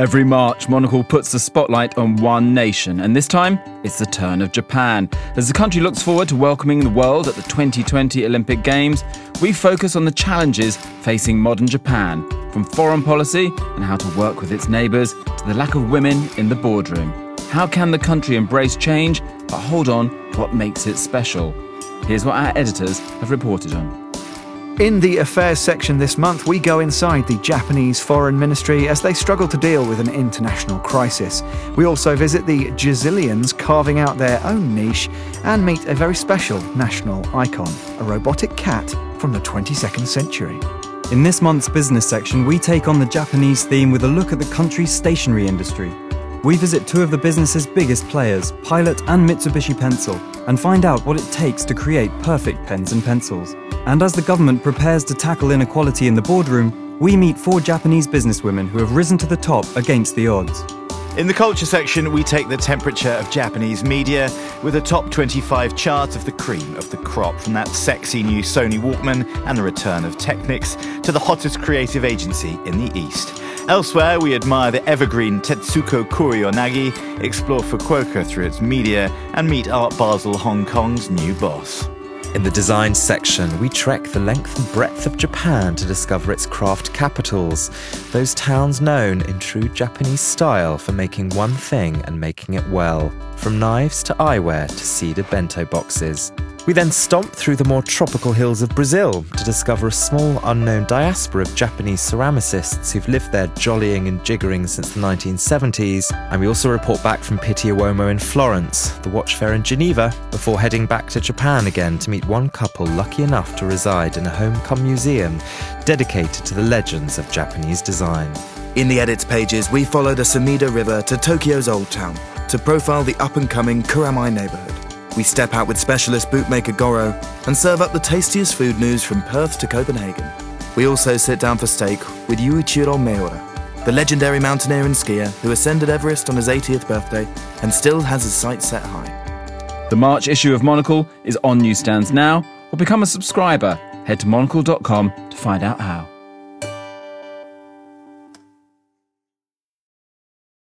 Every March, Monocle puts the spotlight on one nation, and this time it's the turn of Japan. As the country looks forward to welcoming the world at the 2020 Olympic Games, we focus on the challenges facing modern Japan, from foreign policy and how to work with its neighbours to the lack of women in the boardroom. How can the country embrace change but hold on to what makes it special? Here's what our editors have reported on. In the affairs section this month, we go inside the Japanese Foreign Ministry as they struggle to deal with an international crisis. We also visit the Jazillians carving out their own niche and meet a very special national icon, a robotic cat from the 22nd century. In this month's business section, we take on the Japanese theme with a look at the country's stationery industry. We visit two of the business's biggest players, Pilot and Mitsubishi Pencil, and find out what it takes to create perfect pens and pencils. And as the government prepares to tackle inequality in the boardroom, we meet four Japanese businesswomen who have risen to the top against the odds. In the culture section, we take the temperature of Japanese media with a top 25 chart of the cream of the crop, from that sexy new Sony Walkman and the return of Technics to the hottest creative agency in the East. Elsewhere, we admire the evergreen Tetsuko Kuroyanagi, explore Fukuoka through its media, and meet Art Basel Hong Kong's new boss. In the design section, we trek the length and breadth of Japan to discover its craft capitals, those towns known in true Japanese style for making one thing and making it well, from knives to eyewear to cedar bento boxes. We then stomp through the more tropical hills of Brazil to discover a small unknown diaspora of Japanese ceramicists who've lived there jollying and jiggering since the 1970s. And we also report back from Pitti Uomo in Florence, the watch fair in Geneva, before heading back to Japan again to meet one couple lucky enough to reside in a home come museum dedicated to the legends of Japanese design. In the edits pages, we follow the Sumida River to Tokyo's Old Town to profile the up and coming Kuramae neighbourhood. We step out with specialist bootmaker Goro and serve up the tastiest food news from Perth to Copenhagen. We also sit down for steak with Yuichiro Miura, the legendary mountaineer and skier who ascended Everest on his 80th birthday and still has his sights set high. The March issue of Monocle is on newsstands now, or become a subscriber. Head to monocle.com to find out how.